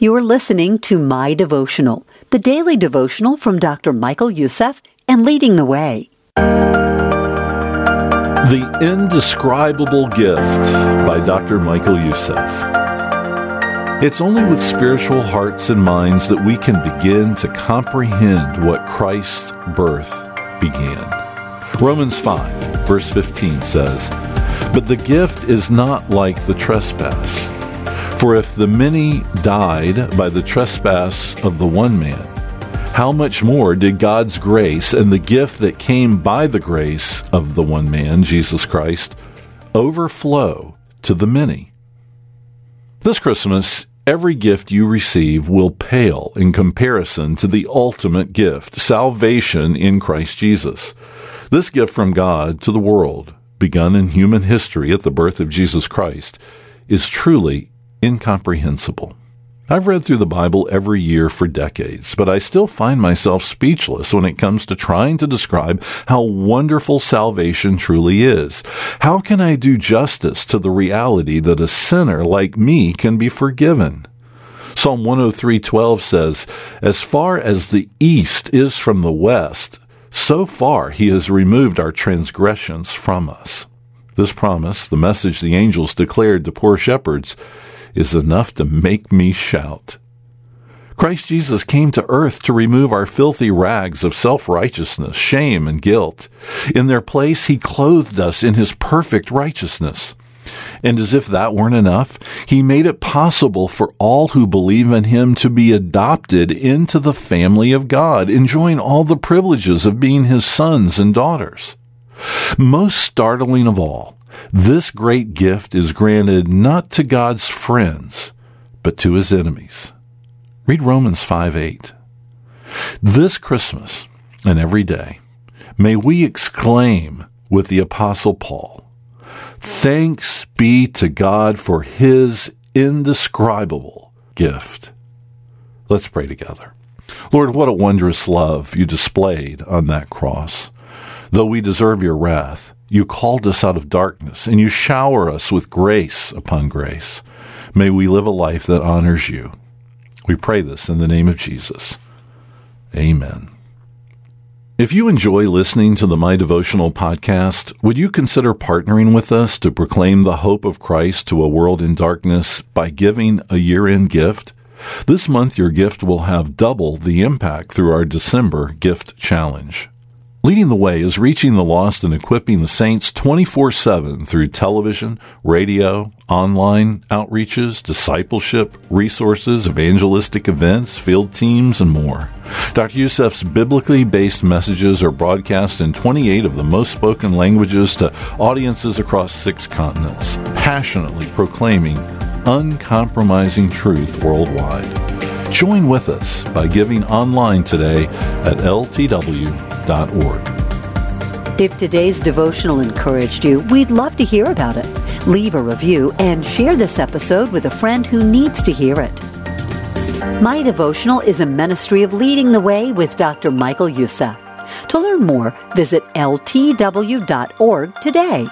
You are listening to My Devotional, the daily devotional from Dr. Michael Youssef and Leading the Way. The Indescribable Gift by Dr. Michael Youssef. It's only with spiritual hearts and minds that we can begin to comprehend what Christ's birth began. Romans 5, verse 15 says, But the gift is not like the trespass. For if the many died by the trespass of the one man, how much more did God's grace and the gift that came by the grace of the one man, Jesus Christ, overflow to the many? This Christmas, every gift you receive will pale in comparison to the ultimate gift, salvation in Christ Jesus. This gift from God to the world, begun in human history at the birth of Jesus Christ, is truly incomprehensible. I've read through the Bible every year for decades, but I still find myself speechless when it comes to trying to describe how wonderful salvation truly is. How can I do justice to the reality that a sinner like me can be forgiven? Psalm 103:12 says, "As far as the east is from the west, so far he has removed our transgressions from us." This promise, the message the angels declared to poor shepherds, is enough to make me shout. Christ Jesus came to earth to remove our filthy rags of self righteousness, shame, and guilt. In their place, He clothed us in His perfect righteousness. And as if that weren't enough, He made it possible for all who believe in Him to be adopted into the family of God, enjoying all the privileges of being His sons and daughters. Most startling of all, this great gift is granted not to God's friends, but to his enemies. Read Romans 5 8. This Christmas and every day, may we exclaim with the Apostle Paul, Thanks be to God for his indescribable gift. Let's pray together. Lord, what a wondrous love you displayed on that cross. Though we deserve your wrath, you called us out of darkness, and you shower us with grace upon grace. May we live a life that honors you. We pray this in the name of Jesus. Amen. If you enjoy listening to the My Devotional podcast, would you consider partnering with us to proclaim the hope of Christ to a world in darkness by giving a year end gift? This month, your gift will have double the impact through our December gift challenge. Leading the Way is reaching the lost and equipping the saints 24 7 through television, radio, online outreaches, discipleship, resources, evangelistic events, field teams, and more. Dr. Youssef's biblically based messages are broadcast in 28 of the most spoken languages to audiences across six continents, passionately proclaiming uncompromising truth worldwide. Join with us by giving online today at if today's devotional encouraged you, we'd love to hear about it. Leave a review and share this episode with a friend who needs to hear it. My devotional is a ministry of leading the way with Dr. Michael Youssef. To learn more, visit ltw.org today.